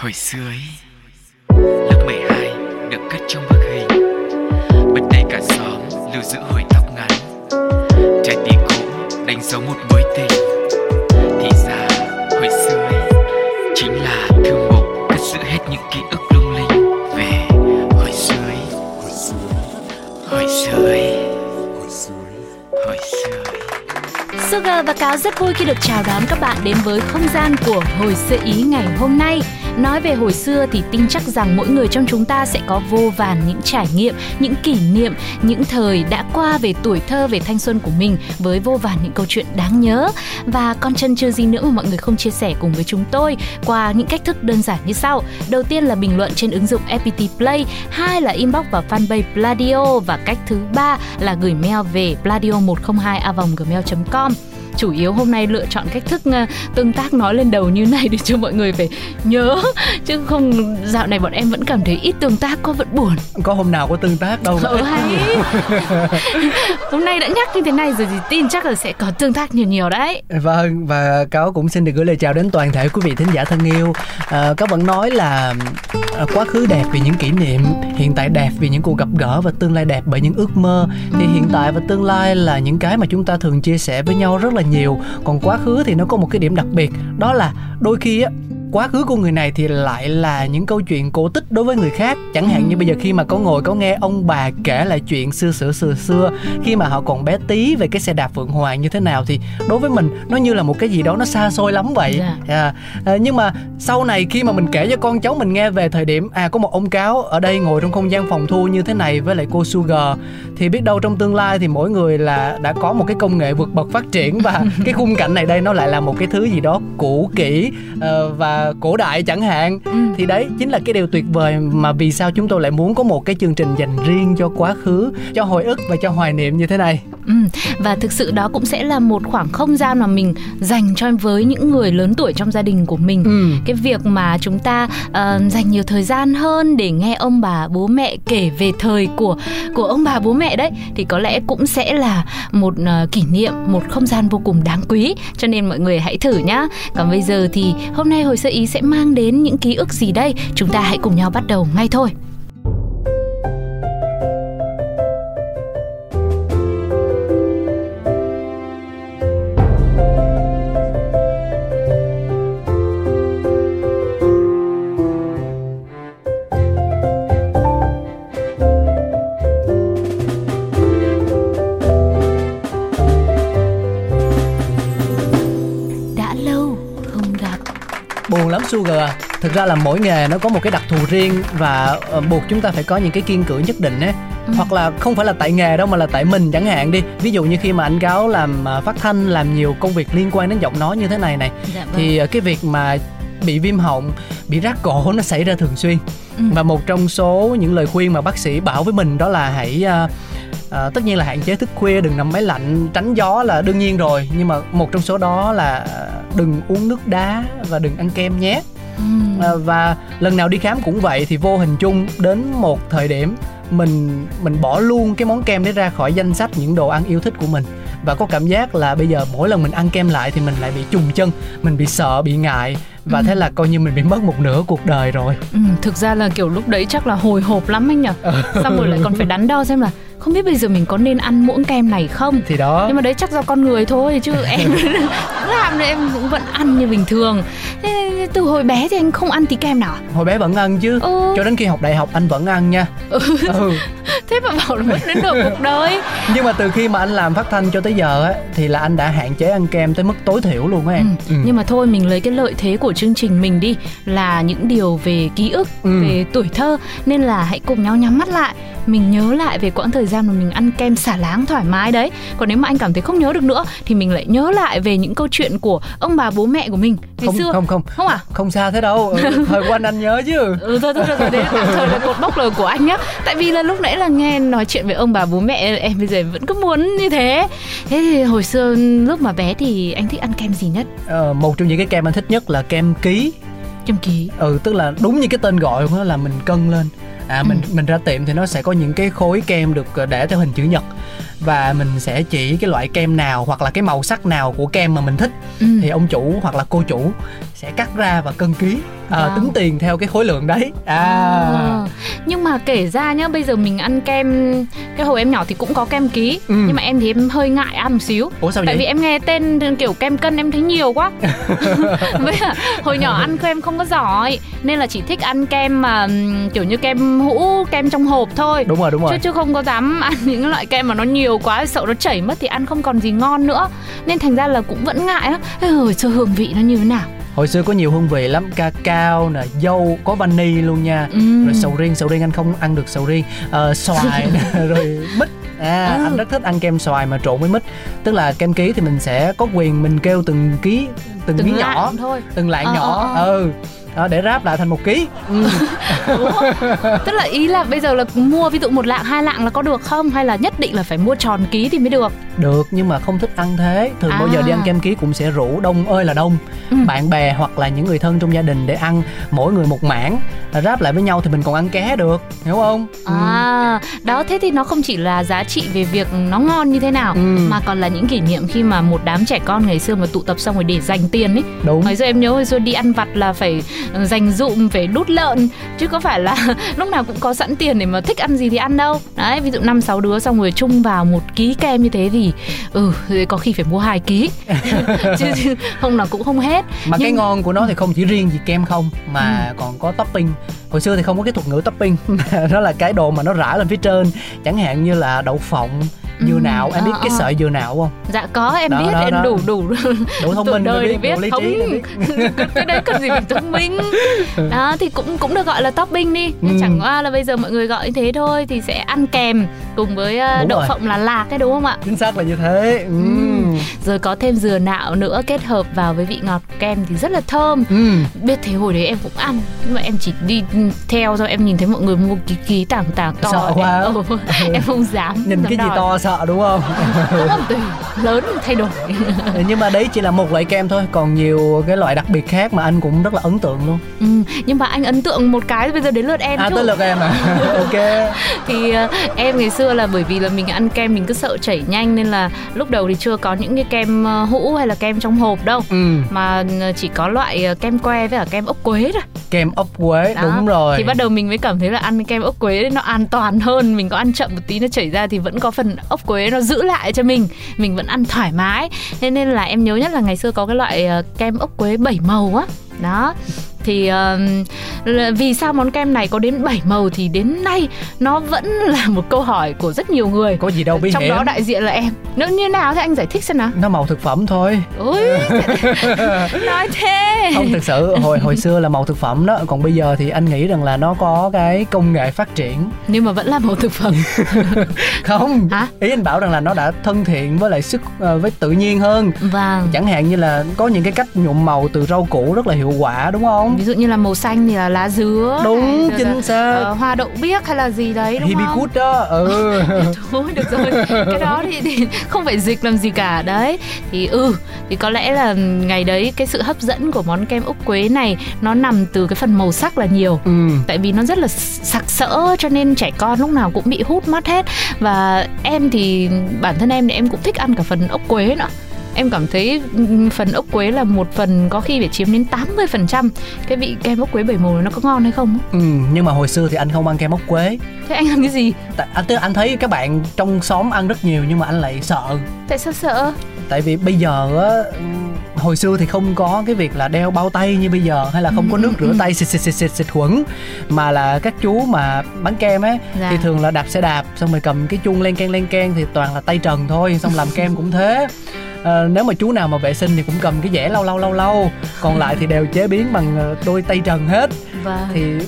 Hồi xưa ấy, Lớp 12 được cất trong bức hình. Bên đây cả xóm lưu giữ hồi tóc ngắn. Trái tim cũ đánh dấu một mối tình. Thì ra, hồi xưa ấy, Chính là thư mục cất giữ hết những ký ức lung linh Về hồi xưa ấy. Hồi xưa ấy. Hồi xưa ấy. Sugar và Cáo rất vui khi được chào đón các bạn đến với không gian của Hồi xưa Ý ngày hôm nay. Nói về hồi xưa thì tin chắc rằng mỗi người trong chúng ta sẽ có vô vàn những trải nghiệm, những kỷ niệm, những thời đã qua về tuổi thơ, về thanh xuân của mình với vô vàn những câu chuyện đáng nhớ. Và con chân chưa gì nữa mà mọi người không chia sẻ cùng với chúng tôi qua những cách thức đơn giản như sau. Đầu tiên là bình luận trên ứng dụng FPT Play, hai là inbox vào fanpage Pladio và cách thứ ba là gửi mail về pladio102a gmail.com chủ yếu hôm nay lựa chọn cách thức uh, tương tác nói lên đầu như này để cho mọi người phải nhớ. Chứ không dạo này bọn em vẫn cảm thấy ít tương tác có vẫn buồn. Có hôm nào có tương tác đâu ừ, hay. Hôm nay đã nhắc như thế này rồi thì tin chắc là sẽ có tương tác nhiều nhiều đấy. Vâng và cáo cũng xin được gửi lời chào đến toàn thể quý vị thính giả thân yêu. À, các bạn nói là à, quá khứ đẹp vì những kỷ niệm hiện tại đẹp vì những cuộc gặp gỡ và tương lai đẹp bởi những ước mơ. Thì hiện tại và tương lai là những cái mà chúng ta thường chia sẻ với nhau rất là nhiều. Còn quá khứ thì nó có một cái điểm đặc biệt, đó là đôi khi á quá khứ của người này thì lại là những câu chuyện cổ tích đối với người khác chẳng hạn như bây giờ khi mà có ngồi có nghe ông bà kể lại chuyện xưa xưa xưa xưa khi mà họ còn bé tí về cái xe đạp phượng hoàng như thế nào thì đối với mình nó như là một cái gì đó nó xa xôi lắm vậy Dạ. à, à, nhưng mà sau này khi mà mình kể cho con cháu mình nghe về thời điểm à có một ông cáo ở đây ngồi trong không gian phòng thu như thế này với lại cô Sugar thì biết đâu trong tương lai thì mỗi người là đã có một cái công nghệ vượt bậc phát triển và cái khung cảnh này đây nó lại là một cái thứ gì đó cũ kỹ ờ, và cổ đại chẳng hạn. Ừ. thì đấy chính là cái điều tuyệt vời mà vì sao chúng tôi lại muốn có một cái chương trình dành riêng cho quá khứ cho hồi ức và cho hoài niệm như thế này. Ừ, và thực sự đó cũng sẽ là một khoảng không gian mà mình dành cho với những người lớn tuổi trong gia đình của mình. Ừ. cái việc mà chúng ta ờ, dành nhiều thời gian hơn để nghe ông bà bố mẹ kể về thời của của ông bà bố mẹ đấy thì có lẽ cũng sẽ là một ờ, kỷ niệm một không gian vô cùng đáng quý. Cho nên mọi người hãy thử nhá. Còn bây giờ thì hôm nay hồi sơ ý sẽ mang đến những ký ức gì đây? Chúng ta hãy cùng nhau bắt đầu ngay thôi. Thực ra là mỗi nghề nó có một cái đặc thù riêng và ờ, buộc chúng ta phải có những cái kiên cử nhất định ấy Ừ. hoặc là không phải là tại nghề đâu mà là tại mình chẳng hạn đi ví dụ như khi mà anh cáo làm à, phát thanh làm nhiều công việc liên quan đến giọng nói như thế này này dạ vâng. thì ờ, cái việc mà bị viêm họng bị rát cổ nó xảy ra thường xuyên Ừ. và một trong số những lời khuyên mà bác sĩ bảo với mình đó là hãy à, à, tất nhiên là hạn chế thức khuya đừng nằm máy lạnh tránh gió là đương nhiên rồi nhưng mà một trong số đó là đừng uống nước đá và đừng ăn kem nhé Ừ. à, và lần nào đi khám cũng vậy thì vô hình chung đến một thời điểm mình mình bỏ luôn cái món kem đấy ra khỏi danh sách những đồ ăn yêu thích của mình. Và có cảm giác là bây giờ mỗi lần mình ăn kem lại thì mình lại bị trùng chân mình bị sợ bị ngại và Ừ. thế là coi như mình bị mất một nửa cuộc đời rồi. Ừ, thực ra là kiểu lúc đấy chắc là hồi hộp lắm anh nhở xong rồi lại còn phải đắn đo xem là không biết bây giờ mình có nên ăn muỗng kem này không? Thì đó. Nhưng mà đấy chắc do con người thôi chứ em làm thì em cũng vẫn ăn như bình thường. Thế từ hồi bé thì anh không ăn tí kem nào à? hồi bé vẫn ăn chứ. Ừ, cho đến khi học đại học anh vẫn ăn nha. Ừ. thế mà bảo là mất đến nửa cuộc đời. Nhưng mà từ khi mà anh làm phát thanh cho tới giờ á thì là anh đã hạn chế ăn kem tới mức tối thiểu luôn á em. Ừ. nhưng mà thôi mình lấy cái lợi thế của chương trình mình đi là những điều về ký ức Ừ. về tuổi thơ. Nên là hãy cùng nhau nhắm mắt lại. Mình nhớ lại về quãng thời gian mà mình ăn kem xả láng thoải mái đấy. Còn nếu mà anh cảm thấy không nhớ được nữa thì mình lại nhớ lại về những câu chuyện của ông bà bố mẹ của mình ngày không xưa. không không. Không à? Không xa thế đâu. Ừ, thời của anh nhớ chứ. Ừ thôi thôi thôi, thôi đấy là thời là cột bốc lời của anh nhá. Tại vì là lúc nãy là nghe nói chuyện với ông bà bố mẹ em bây giờ vẫn cứ muốn như thế. Thế thì hồi xưa lúc mà bé thì anh thích ăn kem gì nhất? Ờ, một trong những cái kem anh thích nhất là kem ký. Kem ký. Ừ tức là đúng như cái tên gọi của nó là mình cân lên à mình mình ra tiệm thì nó sẽ có những cái khối kem được ờ, để theo hình chữ nhật và mình sẽ chỉ cái loại kem nào hoặc là cái màu sắc nào của kem mà mình thích ừ. thì ông chủ hoặc là cô chủ sẽ cắt ra và cân ký à, Wow. tính tiền theo cái khối lượng đấy à, À. Nhưng mà kể ra nhá, bây giờ mình ăn kem cái hồi em nhỏ thì cũng có kem ký, Ừ. nhưng mà em thì em hơi ngại ăn một xíu. ủa sao Tại vậy vì em nghe tên kiểu kem cân em thấy nhiều quá Với hồi nhỏ ăn kem không có giỏi Nên là chỉ thích ăn kem mà kiểu như kem hũ, kem trong hộp thôi. Đúng rồi đúng rồi. Chứ chứ không có dám ăn những loại kem mà nó nhiều quá sợ nó chảy mất thì ăn không còn gì ngon nữa. Nên thành ra là cũng vẫn ngại lắm hồi xưa hương vị nó như thế nào? Hồi xưa có nhiều hương vị lắm cacao nè dâu có vani luôn nha. Ừm. rồi sầu riêng sầu riêng anh không ăn được sầu riêng. Ờ, xoài rồi mít. À Ừ. anh rất thích ăn kem xoài mà trộn với mít. Tức là kem ký thì mình sẽ có quyền mình kêu từng ký từng, từng lạng nhỏ thôi. từng lạng Ờ, nhỏ. ờ, ừ đó, để ráp lại thành một ký ừ. tức là ý là bây giờ là mua ví dụ một lạng hai lạng là có được không hay là nhất định là phải mua tròn ký thì mới được được nhưng mà không thích ăn thế thường bao giờ À. đi ăn kem ký cũng sẽ rủ đông ơi là đông Ừ. bạn bè hoặc là những người thân trong gia đình để ăn mỗi người một mảng ráp lại với nhau thì mình còn ăn ké được hiểu không Ừ. À, đó thế thì nó không chỉ là giá trị về việc nó ngon như thế nào Ừ. mà còn là những kỷ niệm khi mà một đám trẻ con ngày xưa mà tụ tập xong rồi để dành tiền ấy. đúng Hồi xưa em nhớ hồi xưa đi ăn vặt là phải ừ, dành dụm phải đút lợn chứ có phải là lúc nào cũng có sẵn tiền để mà thích ăn gì thì ăn đâu. Đấy, ví dụ năm sáu đứa xong rồi chung vào một ký kem như thế thì ừ có khi phải mua hai ký. chứ, chứ không là cũng không hết. mà cái Nhưng- ngon của nó thì không chỉ riêng gì kem không mà còn có topping hồi xưa thì không có cái thuật ngữ topping, đó là cái đồ mà nó rải lên phía trên. Chẳng hạn như là đậu phộng dừa Ừ, nạo em biết ờ, cái ờ. sợi dừa nạo không Dạ có em Đó, biết đó, em đó. đủ đủ đủ thông minh đời để biết đủ lý không biết. cái đấy cần gì phải thông minh đó thì cũng cũng được gọi là topping đi Nhưng Ừ. chẳng qua là bây giờ mọi người gọi như thế thôi thì sẽ ăn kèm cùng với ờ, Đúng đậu rồi. phộng là lạc đấy đúng không ạ chính xác là như thế ừ. rồi có thêm dừa nạo nữa kết hợp vào với vị ngọt kem thì rất là thơm Ừ. biết thế hồi đấy em cũng ăn nhưng mà em chỉ đi theo rồi em nhìn thấy mọi người mua ký ký tảng tảng to Sợ em, quá. ừ, em không dám nhìn dám cái gì đòi. to sợ đúng không? Cũng tùy lớn thay đổi. Nhưng mà đấy chỉ là một loại kem thôi còn nhiều cái loại đặc biệt khác mà anh cũng rất là ấn tượng luôn. Ừ, nhưng mà anh ấn tượng một cái bây giờ đến lượt em à chứ. tới lượt em à? Ok. Thì ờ, em ngày xưa là bởi vì là mình ăn kem mình cứ sợ chảy nhanh nên là lúc đầu thì chưa có những cái kem ờ, hũ hay là kem trong hộp đâu. Ừ. Mà ờ, chỉ có loại kem que với cả kem ốc quế thôi kem ốc quế Đó. đúng rồi. Thì bắt đầu mình mới cảm thấy là ăn kem ốc quế nó an toàn hơn mình có ăn chậm một tí nó chảy ra thì vẫn có phần ốc quế nó giữ lại cho mình mình vẫn ăn thoải mái. Thế nên là em nhớ nhất là ngày xưa có cái loại ờ, kem ốc quế bảy màu á. Đó thì là vì sao món kem này có đến 7 màu thì đến nay nó vẫn là một câu hỏi của rất nhiều người. Có gì đâu bí trong hiểm đó đại diện là em. Nó như nào thế anh giải thích xem nào. Nó màu thực phẩm thôi. Ôi nói thế. Không thực sự hồi hồi xưa là màu thực phẩm đó. Còn bây giờ thì anh nghĩ rằng là nó có cái công nghệ phát triển. Nhưng mà vẫn là màu thực phẩm. Không Hả? ý anh bảo rằng là nó đã thân thiện với lại sức ờ, với tự nhiên hơn. Vâng. Chẳng hạn như là có những cái cách nhuộm màu từ rau củ rất là hiệu quả đúng không ví dụ như là màu xanh thì là lá dứa đúng rồi chính xác. ờ, hoa đậu biếc hay là gì đấy đúng không? hibiscus đó ừ. Thôi được rồi. Cái đó thì, thì không phải dịch làm gì cả. Đấy thì ừ thì có lẽ là ngày đấy cái sự hấp dẫn của món kem ốc quế này nó nằm từ cái phần màu sắc là nhiều. Ừ. Tại vì nó rất là sặc sỡ cho nên trẻ con lúc nào cũng bị hút mắt hết. Và em thì bản thân em thì em cũng thích ăn cả phần ốc quế nữa em cảm thấy phần ốc quế là một phần có khi phải chiếm đến 80% cái vị kem ốc quế bảy màu nó có ngon hay không ừ nhưng mà hồi xưa thì anh không ăn kem ốc quế. Thế anh ăn cái gì? Tại, anh tức anh thấy các bạn trong xóm ăn rất nhiều nhưng mà anh lại sợ. Tại sao sợ? Tại vì bây giờ á hồi xưa thì không có cái việc là đeo bao tay như bây giờ hay là không có Ừ, nước ừ, rửa ừ. tay xịt xịt xịt xịt xịt khuẩn. Mà là các chú mà bán kem á Dạ. thì thường là đạp xe đạp xong rồi cầm cái chuông len can len can thì toàn là tay trần thôi xong làm kem cũng thế Ờ, nếu mà chú nào mà vệ sinh thì cũng cầm cái dẻ lau lau lau lau. Còn lại thì đều chế biến bằng ờ, đôi tay trần hết. Và thì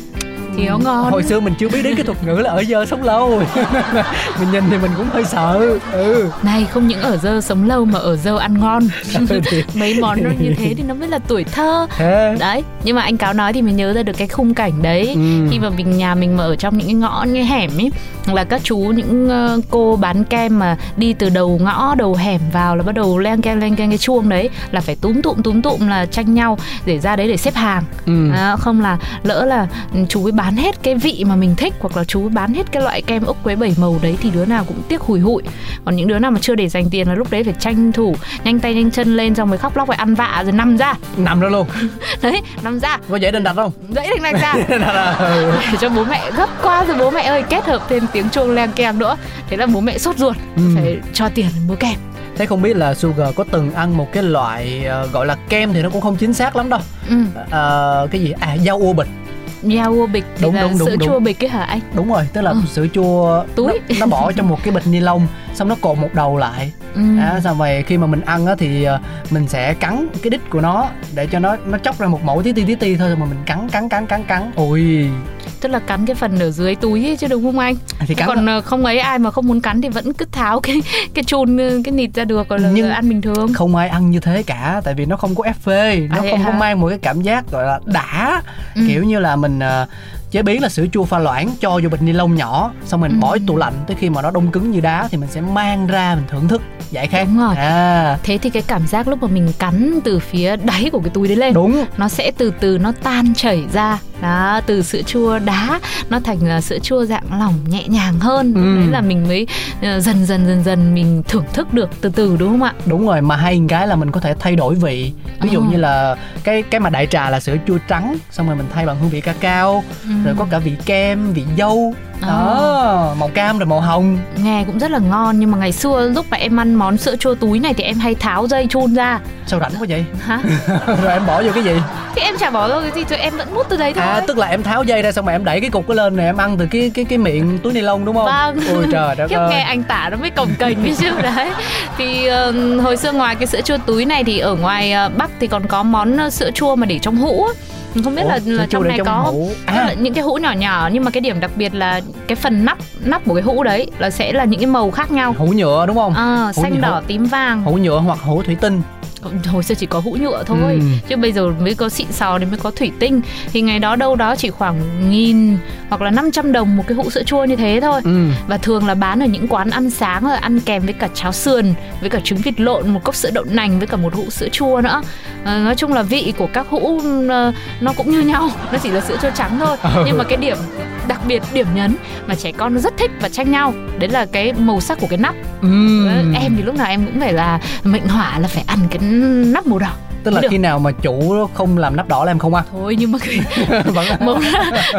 thì nó ngon. hồi xưa mình chưa biết đến cái thuật ngữ là ở dơ sống lâu. Mình nhìn thì mình cũng hơi sợ ừ. Này không những ở dơ sống lâu mà ở dơ ăn ngon. Ừ, mấy món nó như thế thì nó mới là tuổi thơ. Thế. Đấy nhưng mà anh cáo nói thì mình nhớ ra được cái khung cảnh đấy. Ừ. khi mà mình nhà mình mà ở trong những cái ngõ những cái hẻm ấy là các chú những ờ, cô bán kem mà đi từ đầu ngõ đầu hẻm vào là bắt đầu len ken len ken cái chuông đấy là phải túm tụm túm tụm là tranh nhau để ra đấy để xếp hàng. Ừ. à, không là lỡ là chú ấy bán hết cái vị mà mình thích hoặc là chú bán hết cái loại kem ốc quế bảy màu đấy thì đứa nào cũng tiếc hùi hụi. Còn những đứa nào mà chưa để dành tiền là lúc đấy phải tranh thủ nhanh tay nhanh chân lên xong rồi khóc lóc phải ăn vạ rồi nằm ra. Nằm ra luôn. Đấy nằm ra. Có dễ đinh đặt không? Dãy đành đạch ra. Để cho bố mẹ gấp qua rồi bố mẹ ơi kết hợp thêm tiếng chuông leng keng nữa. Thế là bố mẹ sốt ruột Ừ. phải cho tiền mua kem. Thế không biết là Sugar có từng ăn một cái loại ờ, gọi là kem thì nó cũng không chính xác lắm đâu. Ừ. Ờ, cái gì? À rau ua bịch Yao bịch thì Đúng, là đúng, đúng, sữa đúng. chua bịch ấy hả anh đúng rồi tức là Ừ. sữa chua Túi. nó, nó bỏ trong một cái bịch ni lông xong nó cột một đầu lại ừ. à, xong rồi khi mà mình ăn á thì ờ, mình sẽ cắn cái đít của nó để cho nó nó chóc ra một mẫu tí ti tí ti thôi mà mình cắn cắn cắn cắn cắn ui tức là cắn cái phần ở dưới túi ấy chứ đúng không anh? Thì cắn còn ờ, không ấy ai mà không muốn cắn thì vẫn cứ tháo cái cái chun ờ, cái nịt ra được rồi là Nhưng- ăn bình thường. không ai ăn như thế cả tại vì nó không có ép phê nó À, không có mang một cái cảm giác gọi là đã. Ừ. kiểu như là mình ờ, chế biến là sữa chua pha loãng cho vô bịch ni lông nhỏ xong mình Ừ. bỏ tủ lạnh tới khi mà nó đông cứng như đá thì mình sẽ mang ra mình thưởng thức giải khát. Đúng rồi. à. Thế thì cái cảm giác lúc mà mình cắn từ phía đáy của cái túi đấy lên đúng. nó sẽ từ từ nó tan chảy ra đó từ sữa chua đá nó thành là sữa chua dạng lỏng nhẹ nhàng hơn. Ừ. đấy là mình mới ờ, dần dần dần dần mình thưởng thức được từ từ đúng không ạ? Đúng rồi mà hay cái là mình có thể thay đổi vị. Ví dụ Ờ. như là cái cái mà đại trà là sữa chua trắng xong rồi mình thay bằng hương vị cacao Ừ. rồi có cả vị kem vị dâu. Đó màu cam rồi màu hồng. Nghe cũng rất là ngon nhưng mà ngày xưa lúc mà em ăn món sữa chua túi này thì em hay tháo dây chun ra. Sao rảnh quá vậy? Hả? Rồi em bỏ vô cái gì? Thì em chả bỏ đâu cái gì thôi em vẫn mút từ đấy thôi à tức là em tháo dây ra xong rồi em đẩy cái cục đó lên rồi em ăn từ cái cái cái miệng túi ni lông đúng không Vâng. ôi trời đất ơi nghe anh tả nó mới cồng kềnh đấy chứ đấy thì ờ, hồi xưa ngoài cái sữa chua túi này thì ở ngoài ờ, bắc thì còn có món ờ, sữa chua mà để trong hũ á. Không biết Ủa, là, là trong này trong có hũ. À. là những cái hũ nhỏ nhỏ nhưng mà cái điểm đặc biệt là cái phần nắp nắp của cái hũ đấy là sẽ là những cái màu khác nhau hũ nhựa đúng không à, Hũ xanh nhựa. đỏ tím vàng hũ nhựa hoặc hũ thủy tinh hồi xưa chỉ có hũ nhựa thôi Ừ. chứ bây giờ mới có xịn sò thì mới có thủy tinh thì ngày đó đâu đó chỉ khoảng nghìn hoặc là 500 đồng một cái hũ sữa chua như thế thôi ừ. và thường là bán ở những quán ăn sáng rồi ăn kèm với cả cháo sườn với cả trứng vịt lộn một cốc sữa đậu nành với cả một hũ sữa chua nữa Ờ, nói chung là vị của các hũ ờ, nó cũng như nhau nó chỉ là sữa chua trắng thôi Ừ. nhưng mà cái điểm đặc biệt điểm nhấn mà trẻ con rất thích và tranh nhau đấy là cái màu sắc của cái nắp. Ờ, em thì lúc nào em cũng phải là mệnh hỏa là phải ăn cái nắp màu đỏ tức là được. khi nào mà chủ không làm nắp đỏ là em không ăn? Thôi nhưng mà cái Vẫn- màu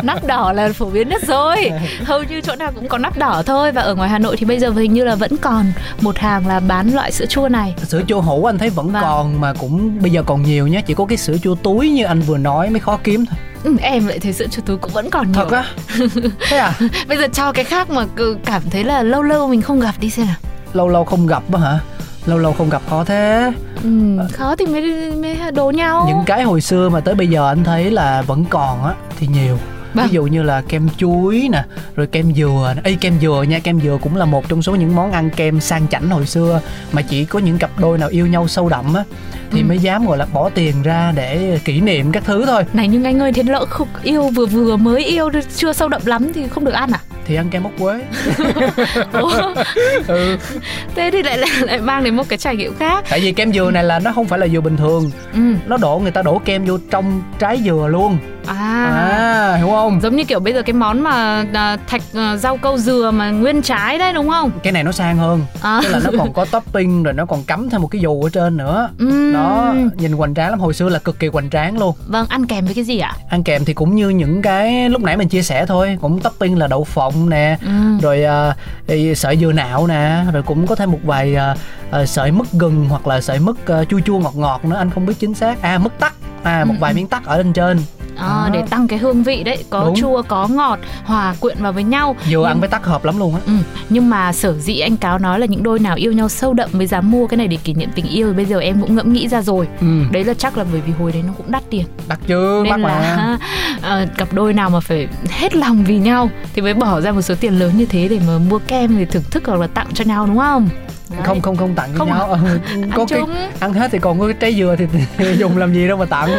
nắp đỏ là phổ biến nhất rồi. Hầu như chỗ nào cũng có nắp đỏ thôi. Và ở ngoài Hà Nội thì bây giờ hình như là vẫn còn một hàng là bán loại sữa chua này. Sữa chua hũ anh thấy vẫn Vâng. còn mà cũng bây giờ còn nhiều nhé chỉ có cái sữa chua túi như anh vừa nói mới khó kiếm thôi. Ừ, em lại thấy sữa chua túi cũng vẫn còn nhiều. Thật á? Thế à? Bây giờ cho cái khác mà cảm thấy là lâu lâu mình không gặp đi xem nào. Lâu lâu không gặp á hả lâu lâu không gặp khó thế ừ, khó thì mới mới đố nhau những cái hồi xưa mà tới bây giờ anh thấy là vẫn còn á thì nhiều Vâng. ví dụ như là kem chuối nè rồi kem dừa. Ê, kem dừa nha kem dừa cũng là một trong số những món ăn kem sang chảnh hồi xưa mà chỉ có những cặp đôi nào yêu nhau sâu đậm á thì Ừ. mới dám gọi là bỏ tiền ra để kỷ niệm các thứ thôi này nhưng anh ơi thế lỡ không yêu vừa vừa mới yêu chưa sâu đậm lắm thì không được ăn à thì ăn kem ốc quế. Ừ. Thế thì lại lại, lại mang đến một cái trải nghiệm khác. Tại vì kem dừa này là nó không phải là dừa bình thường. Ừ. nó đổ người ta đổ kem vô trong trái dừa luôn à. À hiểu không? Giống như kiểu bây giờ cái món mà à, thạch à, rau câu dừa mà nguyên trái đấy đúng không? Cái này nó sang hơn. À. tức là nó còn có topping rồi nó còn cắm thêm một cái dù ở trên nữa. Đó nhìn hoành tráng lắm. Hồi xưa là cực kỳ hoành tráng luôn. Vâng ăn kèm với cái gì ạ? Ăn kèm thì cũng như những cái lúc nãy mình chia sẻ thôi. Cũng topping là đậu phộng nè ừ. rồi thì sợi dừa nạo nè rồi cũng có thêm một vài à, sợi mứt gừng hoặc là sợi mứt à, chua chua ngọt ngọt nữa. Anh không biết chính xác. À mứt tắc. À một vài miếng tắc ở bên trên À, để tăng cái hương vị đấy có Đúng. chua có ngọt hòa quyện vào với nhau. Vừa nhưng, ăn với tắc hợp lắm luôn á. Ừ, nhưng mà sở dĩ anh cáo nói là những đôi nào yêu nhau sâu đậm mới dám mua cái này để kỷ niệm tình yêu bây giờ em cũng ngẫm nghĩ ra rồi. Ừ. Đấy là chắc là bởi vì hồi đấy nó cũng đắt tiền. Chưa mắc nên là ờ, cặp đôi nào mà phải hết lòng vì nhau thì mới bỏ ra một số tiền lớn như thế để mà mua kem để thưởng thức hoặc là tặng cho nhau đúng không Đấy. không không không tặng cho Không à? nhau Ừ, ăn có cái chung ăn hết thì còn có cái trái dừa thì, thì dùng làm gì đâu mà tặng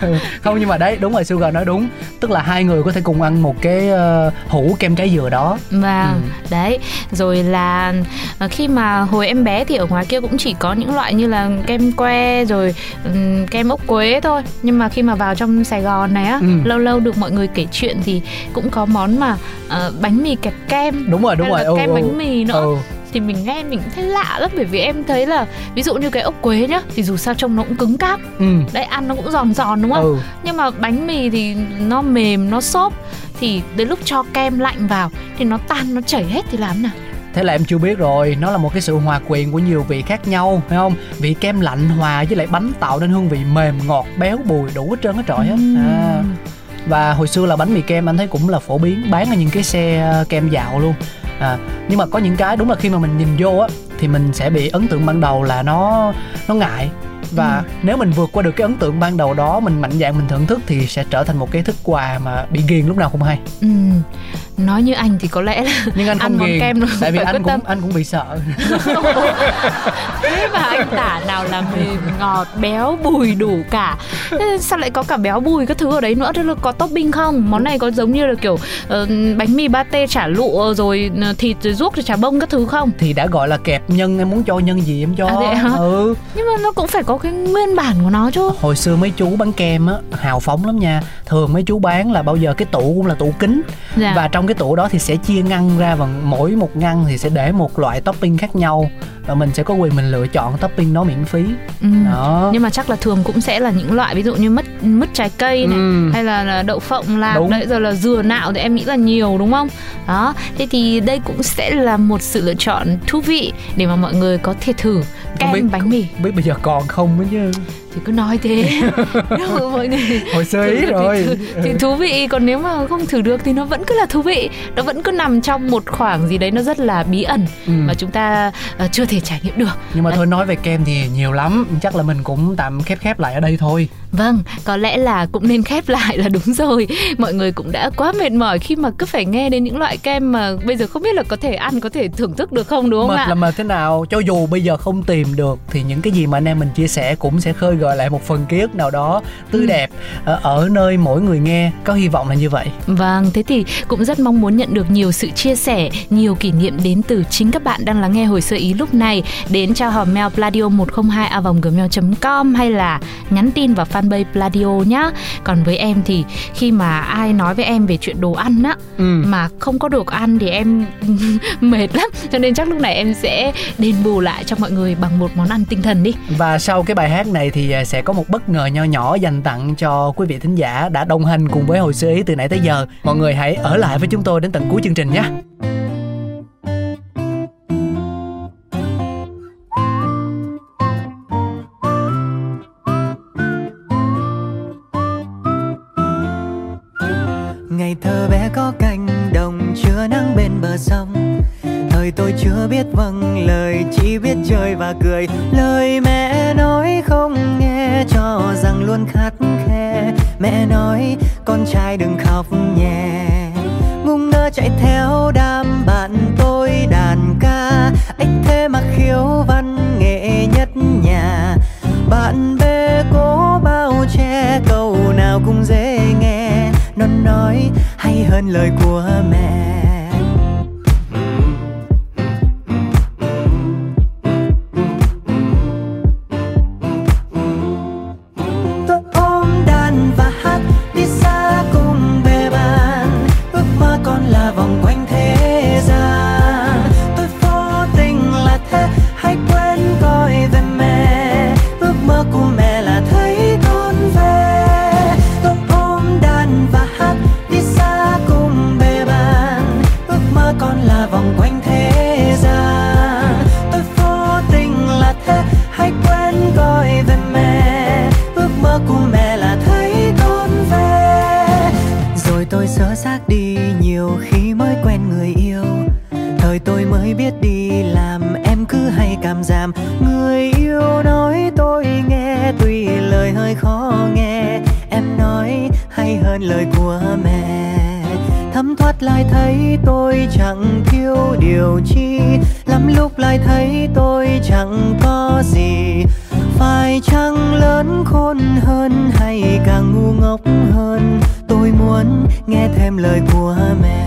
Ừ, không nhưng mà đấy đúng rồi Sugar nói đúng tức là hai người có thể cùng ăn một cái uh, hũ kem trái dừa đó Vâng, Ừ. đấy Rồi là ờ, khi mà hồi em bé thì ở ngoài kia cũng chỉ có những loại như là kem que Rồi ừm, kem ốc quế thôi Nhưng mà khi mà vào trong Sài Gòn này á Ừ. Lâu lâu được mọi người kể chuyện thì cũng có món mà ờ, bánh mì kẹp kem đúng rồi đúng hay rồi là ừ, kem ừ. bánh mì nữa ừ. Thì mình nghe mình thấy lạ lắm bởi vì em thấy là ví dụ như cái ốc quế nhá thì dù sao trông nó cũng cứng cáp. Ừ. Đấy ăn nó cũng giòn giòn đúng không? Ừ. Nhưng mà bánh mì thì nó mềm nó xốp thì đến lúc cho kem lạnh vào thì nó tan nó chảy hết thì làm nào? Thế là em chưa biết rồi nó là một cái sự hòa quyện của nhiều vị khác nhau phải không? Vị kem lạnh hòa với lại bánh tạo nên hương vị mềm ngọt béo bùi đủ hết trơn hết trọi hết à. Và hồi xưa là bánh mì kem anh thấy cũng là phổ biến bán ở những cái xe ờ, kem dạo luôn à, nhưng mà có những cái đúng là khi mà mình nhìn vô á thì mình sẽ bị ấn tượng ban đầu là nó nó ngại và Ừ. nếu mình vượt qua được cái ấn tượng ban đầu đó mình mạnh dạn mình thưởng thức thì sẽ trở thành một cái thức quà mà bị ghiền lúc nào không hay. Ừm. nói như anh thì có lẽ là nhưng anh Ăn không món ghiền kem nó tại vì anh cũng tâm. anh cũng bị sợ. Thế mà anh tả nào là mềm ngọt béo bùi đủ cả. Thế sao lại có cả béo bùi các thứ ở đấy nữa? Thế là có topping không? Món này có giống như là kiểu ờ, bánh mì pate chả lụa rồi ờ, thịt rồi ruốc rồi chả bông các thứ không? Thì đã gọi là kẹp nhân em muốn cho nhân gì em cho. À, ừ. Nhưng mà nó cũng phải có cái nguyên bản của nó chứ. Hồi xưa mấy chú bán kem á hào phóng lắm nha. Thường mấy chú bán là bao giờ cái tủ cũng là tủ kính. Dạ. và trong cái tủ đó thì sẽ chia ngăn ra và mỗi một ngăn thì sẽ để một loại topping khác nhau và mình sẽ có quyền mình lựa chọn topping đó miễn phí ừ. đó nhưng mà chắc là thường cũng sẽ là những loại ví dụ như mứt mứt trái cây này Ừ. hay là, là đậu phộng lạc Đúng. đấy rồi là dừa nạo thì em nghĩ là nhiều đúng không đó thế thì đây cũng sẽ là một sự lựa chọn thú vị để mà mọi người có thể thử kem biết- bánh mì biết bây giờ còn không mới chứ thì cứ nói thế. Mà mọi người hồi xưa được rồi thì, thì, thì thú vị còn nếu mà không thử được thì nó vẫn cứ là thú vị. Nó vẫn cứ nằm trong một khoảng gì đấy nó rất là bí ẩn Ừ. mà chúng ta ờ, chưa thể trải nghiệm được. Nhưng mà Đấy. thôi nói về kem thì nhiều lắm. Chắc là mình cũng tạm khép khép lại ở đây thôi Vâng, có lẽ là cũng nên khép lại là đúng rồi. Mọi người cũng đã quá mệt mỏi khi mà cứ phải nghe đến những loại kem mà bây giờ không biết là có thể ăn, có thể thưởng thức được không đúng không mệt ạ? là mệt thế nào cho dù bây giờ không tìm được thì những cái gì mà anh em mình chia sẻ cũng sẽ khơi gợi lại một phần ký ức nào đó tươi Ừ. đẹp ở, ở nơi mỗi người nghe có hy vọng là như vậy Vâng, thế thì cũng rất mong muốn nhận được nhiều sự chia sẻ, nhiều kỷ niệm đến từ chính các bạn đang lắng nghe hồi sơ ý lúc này đến cho hòm mail pladio 102 a gmail.com hay là nhắn tin vào fanpage Pladio nhá. Còn với em thì khi mà ai nói với em về chuyện đồ ăn á ừ. mà không có đồ ăn thì em mệt lắm cho nên chắc lúc này em sẽ đền bù lại cho mọi người bằng một món ăn tinh thần đi Và sau cái bài hát này thì à, sẽ có một bất ngờ nho nhỏ dành tặng cho quý vị thính giả đã đồng hành cùng với hồi sơ ý từ nãy tới giờ. Mọi người hãy ở lại với chúng tôi đến tận cuối chương trình nhé. Chạy theo đám bạn tôi đàn ca. Anh thế mà khiếu văn nghệ nhất nhà. Bạn bè cố bao che, câu nào cũng dễ nghe. Nó nói hay hơn lời của mẹ. Hay hơn lời của mẹ. Thấm thoát thoát lại thấy tôi chẳng thiếu điều chi. Lắm lúc lại thấy tôi chẳng có gì. Phải chăng lớn khôn hơn hay càng ngu ngốc hơn? Tôi muốn nghe thêm lời của mẹ.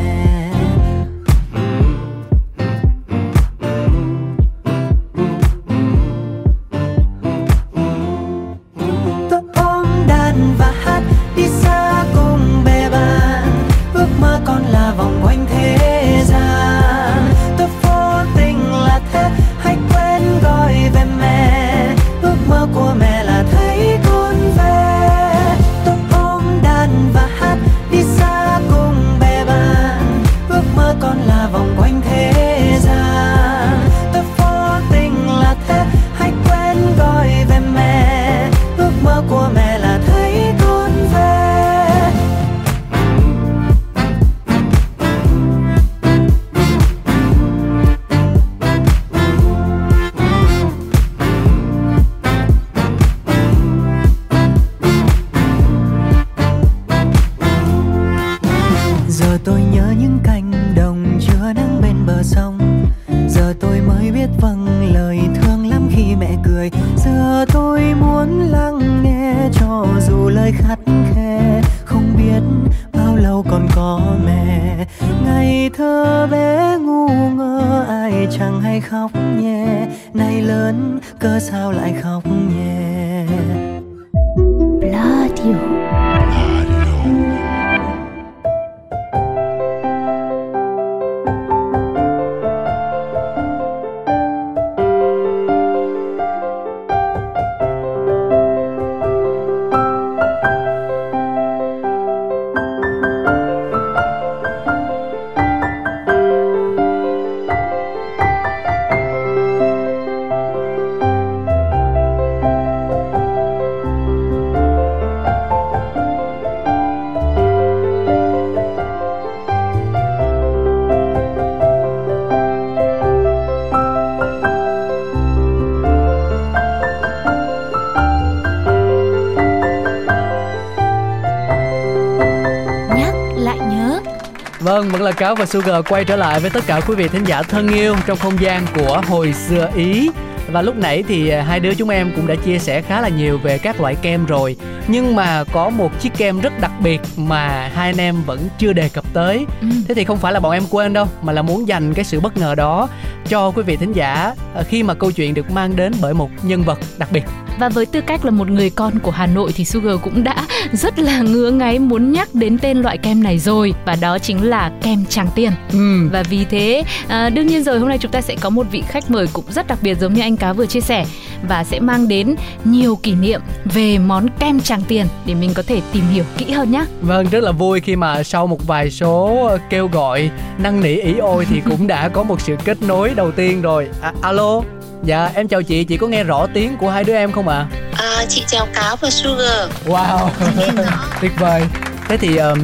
Vâng, vẫn là Cáo và Sugar quay trở lại với tất cả quý vị thính giả thân yêu trong không gian của hồi xưa Ý. Và lúc nãy thì à, hai đứa chúng em cũng đã chia sẻ khá là nhiều về các loại kem rồi Nhưng mà có một chiếc kem rất đặc biệt mà hai anh em vẫn chưa đề cập tới Ừ. Thế thì không phải là bọn em quên đâu Mà là muốn dành cái sự bất ngờ đó cho quý vị thính giả à, Khi mà câu chuyện được mang đến bởi một nhân vật đặc biệt Và với tư cách là một người con của Hà Nội thì Sugar cũng đã rất là ngứa ngáy muốn nhắc đến tên loại kem này rồi và đó chính là kem Tràng Tiền. ừ. Và vì thế à, đương nhiên rồi hôm nay chúng ta sẽ có một vị khách mời cũng rất đặc biệt giống như anh Cá vừa chia sẻ và sẽ mang đến nhiều kỷ niệm về món kem Tràng Tiền để mình có thể tìm hiểu kỹ hơn nhé. Vâng, rất là vui khi mà sau một vài số kêu gọi năn nỉ ý ôi thì cũng đã có một sự kết nối đầu tiên rồi. À, alo, dạ em chào chị, chị có nghe rõ tiếng của hai đứa em không ạ? À, chị chào Cáo và Sugar Wow, tuyệt vời. Thế thì um,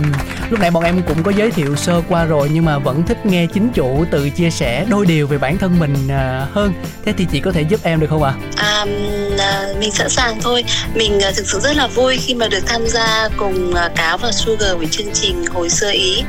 lúc nãy bọn em cũng có giới thiệu sơ qua rồi nhưng mà vẫn thích nghe chính chủ tự chia sẻ đôi điều về bản thân mình à, hơn. Thế thì chị có thể giúp em được không ạ? à, à, Mình sẵn sàng thôi Mình à, thực sự rất là vui khi mà được tham gia cùng à, Cáo và Sugar với chương trình Hồi xưa Ý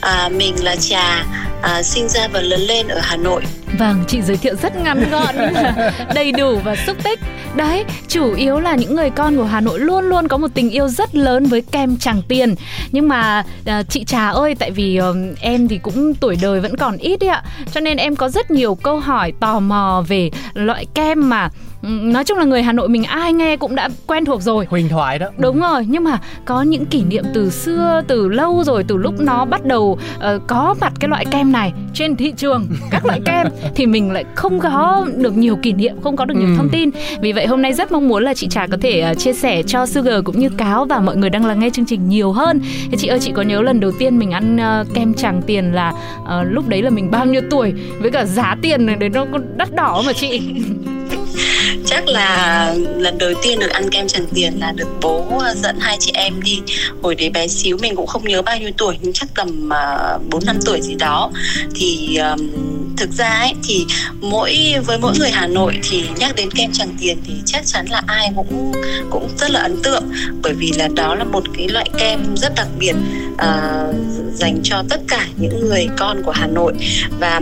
à, Mình là Trà à, Sinh ra và lớn lên ở Hà Nội Vâng, chị giới thiệu rất ngắn gọn nhưng mà đầy đủ và xúc tích. Đấy, chủ yếu là những người con của Hà Nội luôn luôn có một tình yêu rất lớn với kem Tràng Tiền. Nhưng mà à, chị Trà ơi, tại vì ờ, em thì cũng tuổi đời vẫn còn ít đấy ạ, cho nên em có rất nhiều câu hỏi tò mò về loại kem mà ừm, nói chung là người Hà Nội mình ai nghe cũng đã quen thuộc rồi. Huyền thoại đó. Đúng rồi, nhưng mà có những kỷ niệm từ xưa, từ lâu rồi, từ lúc nó bắt đầu ờ, có mặt cái loại kem này trên thị trường, các loại kem thì mình lại không có được nhiều kỷ niệm, không có được nhiều Ừ. thông tin. Vì vậy hôm nay rất mong muốn là chị Trà có thể ờ, chia sẻ cho Sugar cũng như Cáo và mọi người đang lắng nghe chương trình nhiều hơn. Thế chị ơi, chị có nhớ lần đầu tiên mình ăn ờ, kem Tràng Tiền là ờ, lúc đấy là mình bao nhiêu tuổi với cả giá tiền này đấy nó có đắt đỏ mà chị. Chắc là lần đầu tiên được ăn kem Tràng Tiền là được bố à, dẫn hai chị em đi Hồi đấy bé xíu mình cũng không nhớ bao nhiêu tuổi Nhưng chắc tầm bốn năm tuổi gì đó Thì ừm, thực ra ấy thì mỗi với mỗi người Hà Nội thì nhắc đến kem Tràng Tiền thì chắc chắn là ai cũng cũng rất là ấn tượng. Bởi vì là đó là một cái loại kem rất đặc biệt uh, dành cho tất cả những người con của Hà Nội. Và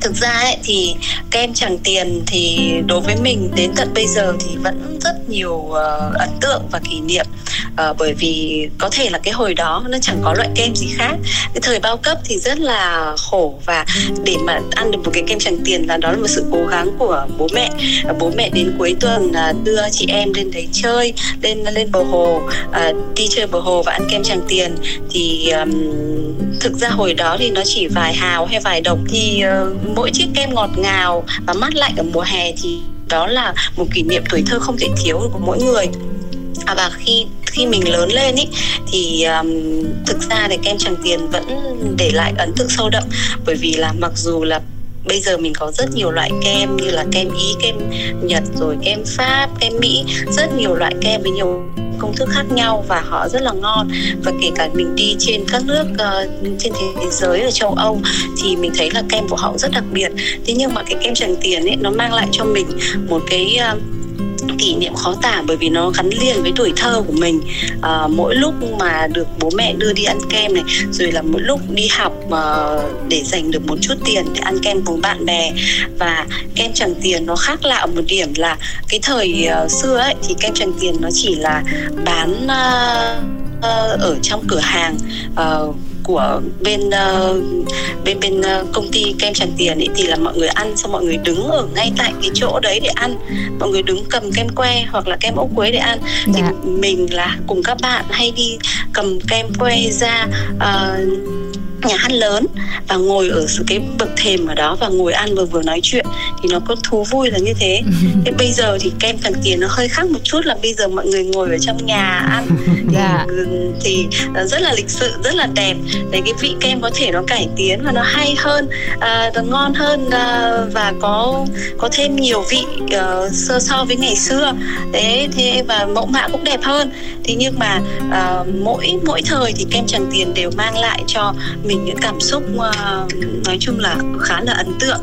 thực ra ấy, thì kem Tràng Tiền thì đối với mình đến tận bây giờ thì vẫn rất nhiều uh, ấn tượng và kỷ niệm à, bởi vì có thể là cái hồi đó nó chẳng có loại kem gì khác. Cái thời bao cấp thì rất là khổ và để mà ăn được một cái kem Tràng Tiền là đó là một sự cố gắng của bố mẹ. Bố mẹ đến cuối tuần uh, đưa chị em lên đấy chơi lên lên bờ hồ à, đi chơi bờ hồ và ăn kem Tràng Tiền. Thì um, thực ra hồi đó thì nó chỉ vài hào hay vài đồng thì uh, mỗi chiếc kem ngọt ngào và mát lạnh ở mùa hè thì đó là một kỷ niệm tuổi thơ không thể thiếu của mỗi người à, và khi khi mình lớn lên ý thì um, thực ra thì kem Tràng Tiền vẫn để lại ấn tượng sâu đậm. Bởi vì là mặc dù là bây giờ mình có rất nhiều loại kem như là kem ý kem nhật rồi kem pháp kem mỹ rất nhiều loại kem với nhiều công thức khác nhau và họ rất là ngon. Và kể cả mình đi trên các nước uh, trên thế giới ở châu Âu thì mình thấy là kem của họ rất đặc biệt. Thế nhưng mà cái kem Tràng Tiền ấy nó mang lại cho mình một cái uh, kỷ niệm khó tả bởi vì nó gắn liền với tuổi thơ của mình. À, mỗi lúc mà được bố mẹ đưa đi ăn kem này rồi là mỗi lúc đi học uh, để dành được một chút tiền để ăn kem cùng bạn bè. Và kem Tràng Tiền nó khác lạ một điểm là cái thời uh, xưa ấy thì kem Tràng Tiền nó chỉ là bán uh, uh, ở trong cửa hàng uh, của bên uh, bên bên uh, công ty kem Tràng Tiền ấy thì là mọi người ăn xong mọi người đứng ở ngay tại cái chỗ đấy để ăn mọi người đứng cầm kem que hoặc là kem ốc quế để ăn dạ. thì mình là cùng các bạn hay đi cầm kem que ra uh, nhà hát lớn và ngồi ở cái bậc thềm ở đó và ngồi ăn vừa vừa nói chuyện thì nó có thú vui là như thế thế bây giờ thì kem Tràng Tiền nó hơi khác một chút là bây giờ mọi người ngồi ở trong nhà ăn thì, yeah. Dạ. thì rất là lịch sự rất là đẹp để cái vị kem có thể nó cải tiến và nó hay hơn à, nó ngon hơn à, và có có thêm nhiều vị uh, so so với ngày xưa thế thế và mẫu mã cũng đẹp hơn thì nhưng mà uh, mỗi mỗi thời thì kem Tràng Tiền đều mang lại cho mình những cảm xúc uh, nói chung là khá là ấn tượng.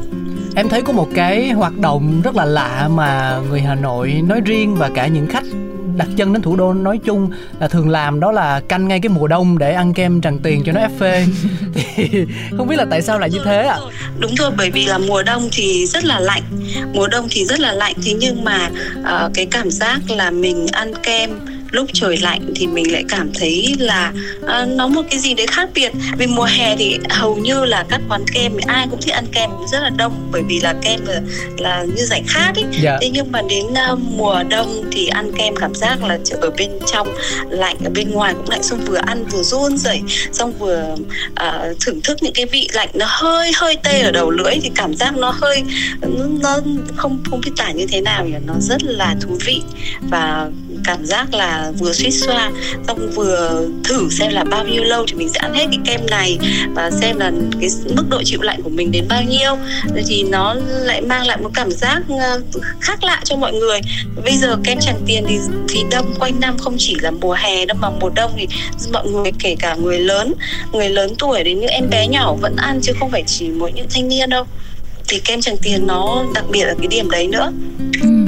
Em thấy có một cái hoạt động rất là lạ mà người Hà Nội nói riêng và cả những khách đặt chân đến thủ đô nói chung là thường làm đó là canh ngay cái mùa đông để ăn kem tràng tiền cho nó ép phê. Thì không biết là tại sao lại như thế ạ? à? đúng rồi bởi vì là mùa đông thì rất là lạnh. Mùa đông thì rất là lạnh thế nhưng mà uh, cái cảm giác là mình ăn kem lúc trời lạnh thì mình lại cảm thấy là uh, nó một cái gì đấy khác biệt. Vì mùa hè thì hầu như là các quán kem ai cũng thích ăn kem rất là đông bởi vì là kem là, là như giải khát ấy. Yeah. thế nhưng mà đến uh, mùa đông thì ăn kem cảm giác là ở bên trong lạnh ở bên ngoài cũng lạnh. Xong vừa ăn vừa run rẩy xong vừa uh, thưởng thức những cái vị lạnh nó hơi hơi tê ở đầu lưỡi thì cảm giác nó hơi nó không không biết tả như thế nào nhỉ? Nó rất là thú vị và cảm giác là vừa suýt xoa, xong vừa thử xem là bao nhiêu lâu thì mình sẽ ăn hết cái kem này và xem là cái mức độ chịu lạnh của mình đến bao nhiêu. Thì nó lại mang lại một cảm giác ờ, khác lạ cho mọi người. Bây giờ kem Tràng Tiền thì thì đông, quanh năm không chỉ là mùa hè đâu mà mùa đông thì mọi người, kể cả người lớn người lớn tuổi đến những em bé nhỏ vẫn ăn chứ không phải chỉ mỗi những thanh niên đâu. Thì kem Tràng Tiền nó đặc biệt ở cái điểm đấy nữa. Ừ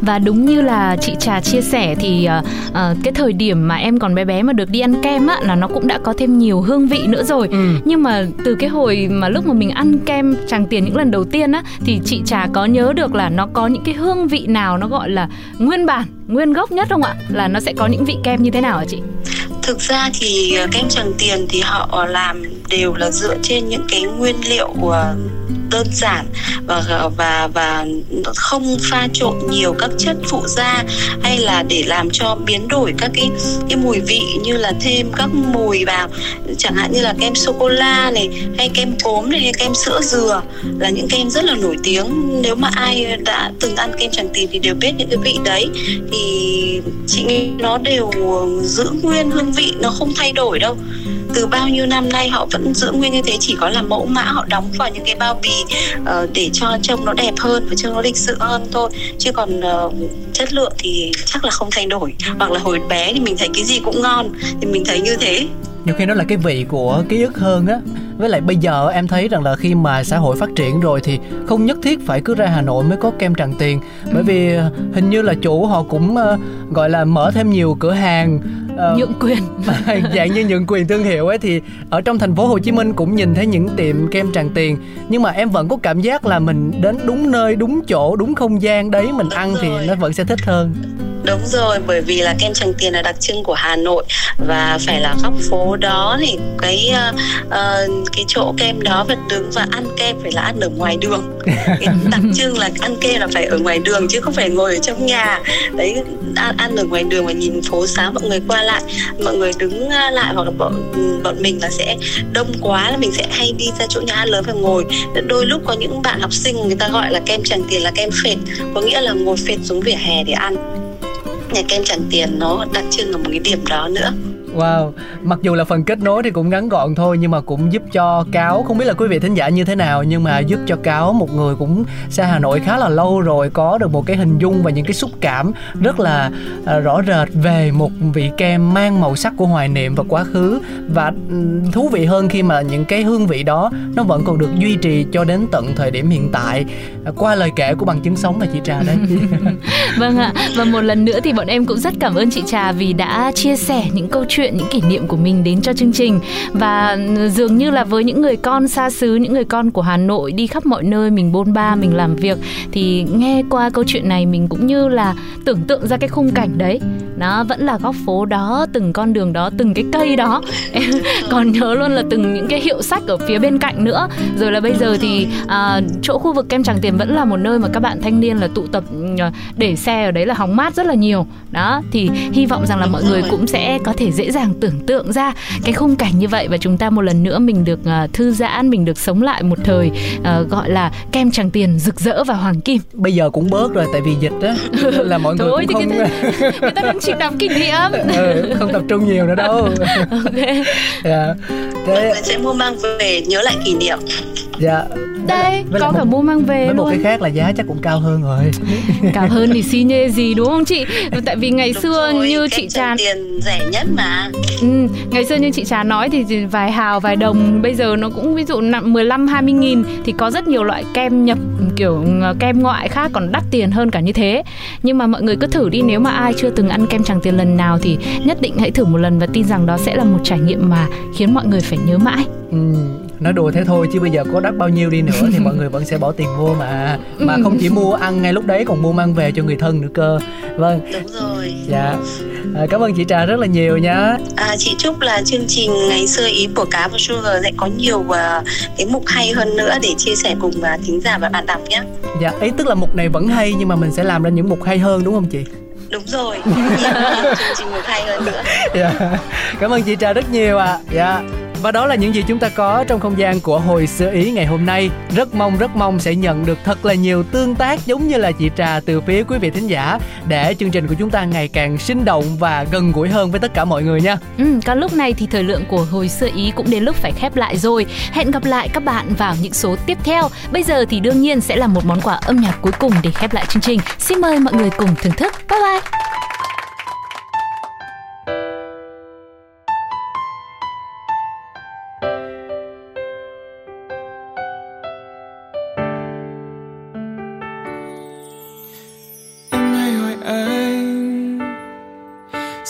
và đúng như là chị trà chia sẻ thì uh, uh, cái thời điểm mà em còn bé bé mà được đi ăn kem á là nó cũng đã có thêm nhiều hương vị nữa rồi. Ừ. nhưng mà từ cái hồi mà lúc mà mình ăn kem tràng tiền những lần đầu tiên á thì chị trà có nhớ được là nó có những cái hương vị nào nó gọi là nguyên bản nguyên gốc nhất không ạ? Là nó sẽ có những vị kem như thế nào hả chị? Thực ra thì kem tràng tiền thì họ làm đều là dựa trên những cái nguyên liệu ờ, đơn giản và ờ, và và không pha trộn nhiều các chất phụ gia hay là để làm cho biến đổi các cái cái mùi vị như là thêm các mùi vào. Chẳng hạn như là kem sô cô la này, hay kem cốm này hay kem sữa dừa là những kem rất là nổi tiếng. Nếu mà ai đã từng ăn kem tràng tiền thì đều biết những cái vị đấy. Thì chị nghĩ nó đều ờ, giữ nguyên hương vị, nó không thay đổi đâu. Từ bao nhiêu năm nay họ vẫn giữ nguyên như thế chỉ có là mẫu mã họ đóng vào những cái bao bì uh, để cho trông nó đẹp hơn và trông nó lịch sự hơn thôi. Chứ còn uh, chất lượng thì chắc là không thay đổi. Hoặc là hồi bé thì mình thấy cái gì cũng ngon thì mình thấy như thế. Nhiều khi nó là cái vị của ký ức hơn á. Với lại bây giờ em thấy rằng là khi mà xã hội phát triển rồi thì không nhất thiết phải cứ ra hà nội mới có kem tràng tiền. Bởi vì ờ, hình như là chủ họ cũng gọi là mở thêm nhiều cửa hàng Ờ, nhượng quyền. Dạng như nhượng quyền thương hiệu ấy thì ở trong thành phố Hồ Chí Minh cũng nhìn thấy những tiệm kem Tràng Tiền. Nhưng mà em vẫn có cảm giác là mình đến đúng nơi đúng chỗ đúng không gian đấy mình ăn thì nó vẫn sẽ thích hơn Đúng rồi, bởi vì là kem Tràng Tiền là đặc trưng của Hà Nội và phải là góc phố đó thì cái uh, cái chỗ kem đó và đứng và ăn kem phải là ăn ở ngoài đường. Cái đặc trưng là ăn kem là phải ở ngoài đường chứ không phải ngồi ở trong nhà. Đấy ăn, ăn ở ngoài đường và nhìn phố sáng mọi người qua lại, mọi người đứng uh, lại hoặc là bọn bọn mình là sẽ đông quá là mình sẽ hay đi ra chỗ nhà ăn lớn và ngồi. Đôi lúc có những bạn học sinh người ta gọi là kem Tràng Tiền là kem phệt, có nghĩa là ngồi phệt xuống vỉa hè để ăn nhà kem Tràng Tiền nó đặc trưng ở một cái điểm đó nữa. Wow, mặc dù là phần kết nối thì cũng ngắn gọn thôi nhưng mà cũng giúp cho Cáo không biết là quý vị thính giả như thế nào nhưng mà giúp cho Cáo một người cũng xa Hà Nội khá là lâu rồi có được một cái hình dung và những cái xúc cảm rất là à, rõ rệt về một vị kem mang màu sắc của hoài niệm và quá khứ. Và thú vị hơn khi mà những cái hương vị đó nó vẫn còn được duy trì cho đến tận thời điểm hiện tại. À, qua lời kể của bằng chứng sống là chị Trà đấy. Vâng ạ, và một lần nữa thì bọn em cũng rất cảm ơn chị Trà vì đã chia sẻ những câu chuyện, những kỷ niệm của mình đến cho chương trình. Và ừ, dường như là với những người con xa xứ, những người con của Hà Nội đi khắp mọi nơi mình bôn ba, mình làm việc Thì nghe qua câu chuyện này mình cũng như là tưởng tượng ra cái khung cảnh đấy. Nó vẫn là góc phố đó, từng con đường đó, từng cái cây đó. Em còn nhớ luôn là từng những cái hiệu sách ở phía bên cạnh nữa. Rồi là bây giờ thì à, chỗ khu vực kem Tràng Tiền vẫn là một nơi mà các bạn thanh niên là tụ tập ừ, để xe ở đấy là hóng mát rất là nhiều. Đó thì hy vọng rằng là mọi người cũng sẽ có thể dễ dàng tưởng tượng ra cái khung cảnh như vậy và chúng ta một lần nữa mình được uh, thư giãn mình được sống lại một thời uh, gọi là kem Tràng Tiền rực rỡ và hoàng kim. Bây giờ cũng bớt rồi tại vì dịch á là mọi người thôi cũng thì không người ta, người ta đang chịu đóng kỷ niệm. Ừ, không tập trung nhiều nữa đâu. Ok. Dạ. Mọi thế người sẽ mua mang về nhớ lại kỷ niệm dạ. Đây Với một- cả mua mang về với một luôn. cái khác là giá chắc cũng cao hơn rồi. Cao hơn thì xi nhê gì đúng không chị? Tại vì ngày Đúng xưa rồi, như chị Trà tiền rẻ nhất mà. Ừ, ngày xưa như chị Trà nói thì vài hào vài đồng bây giờ nó cũng ví dụ nặng 15 20 nghìn thì có rất nhiều loại kem nhập kiểu ờ, kem ngoại khác còn đắt tiền hơn cả như thế. Nhưng mà mọi người cứ thử đi nếu mà ai chưa từng ăn kem Tràng Tiền lần nào thì nhất định hãy thử một lần và tin rằng đó sẽ là một trải nghiệm mà khiến mọi người phải nhớ mãi. ừ, nói đùa thế thôi chứ bây giờ có đắt bao nhiêu đi nữa thì mọi người vẫn sẽ bỏ tiền mua mà mà Ừ. không chỉ mua ăn ngay lúc đấy còn mua mang về cho người thân nữa cơ vâng đúng rồi dạ à, cảm ơn chị trà rất là nhiều nhá à, chị chúc là chương trình ngày xưa ý của cá và sugar sẽ có nhiều uh, cái mục hay hơn nữa để chia sẻ cùng uh, thính giả và bạn đọc nhé dạ ý tức là mục này vẫn hay nhưng mà mình sẽ làm ra những mục hay hơn đúng không chị đúng rồi chương trình mục hay hơn nữa Dạ. Cảm ơn chị Trà rất nhiều ạ. À. Dạ. Và đó là những gì chúng ta có trong không gian của hồi xưa ý ngày hôm nay. Rất mong rất mong sẽ nhận được thật là nhiều tương tác giống như là chị Trà từ phía quý vị thính giả để chương trình của chúng ta ngày càng sinh động và gần gũi hơn với tất cả mọi người nha. Ừ, còn lúc này thì thời lượng của hồi xưa ý cũng đến lúc phải khép lại rồi. Hẹn gặp lại các bạn vào những số tiếp theo. Bây giờ thì đương nhiên sẽ là một món quà âm nhạc cuối cùng để khép lại chương trình. Xin mời mọi người cùng thưởng thức. Bye bye.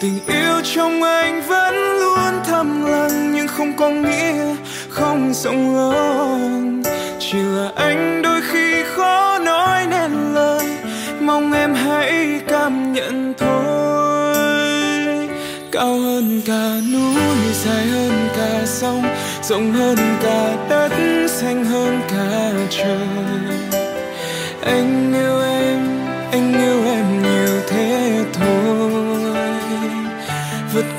tình yêu trong anh vẫn luôn thầm lặng, nhưng không có nghĩa không rộng lớn. Chỉ là anh đôi khi khó nói nên lời, mong em hãy cảm nhận thôi. Cao hơn cả núi, dài hơn cả sông, rộng hơn cả đất, xanh hơn cả trời. Anh yêu em, anh yêu em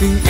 nothing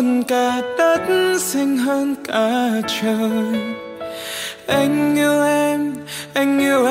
hơn cả đất xinh hơn cả trời. Anh yêu em anh yêu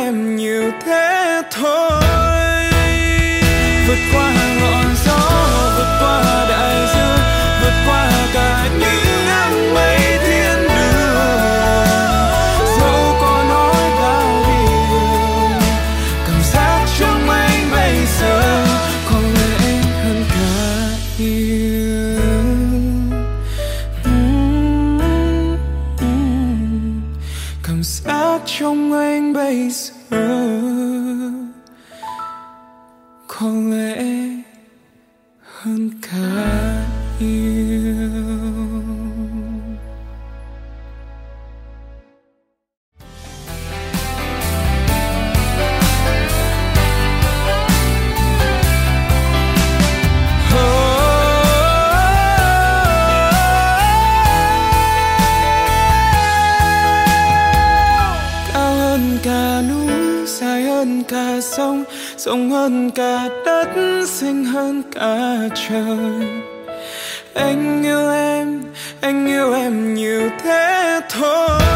गए थोड़ा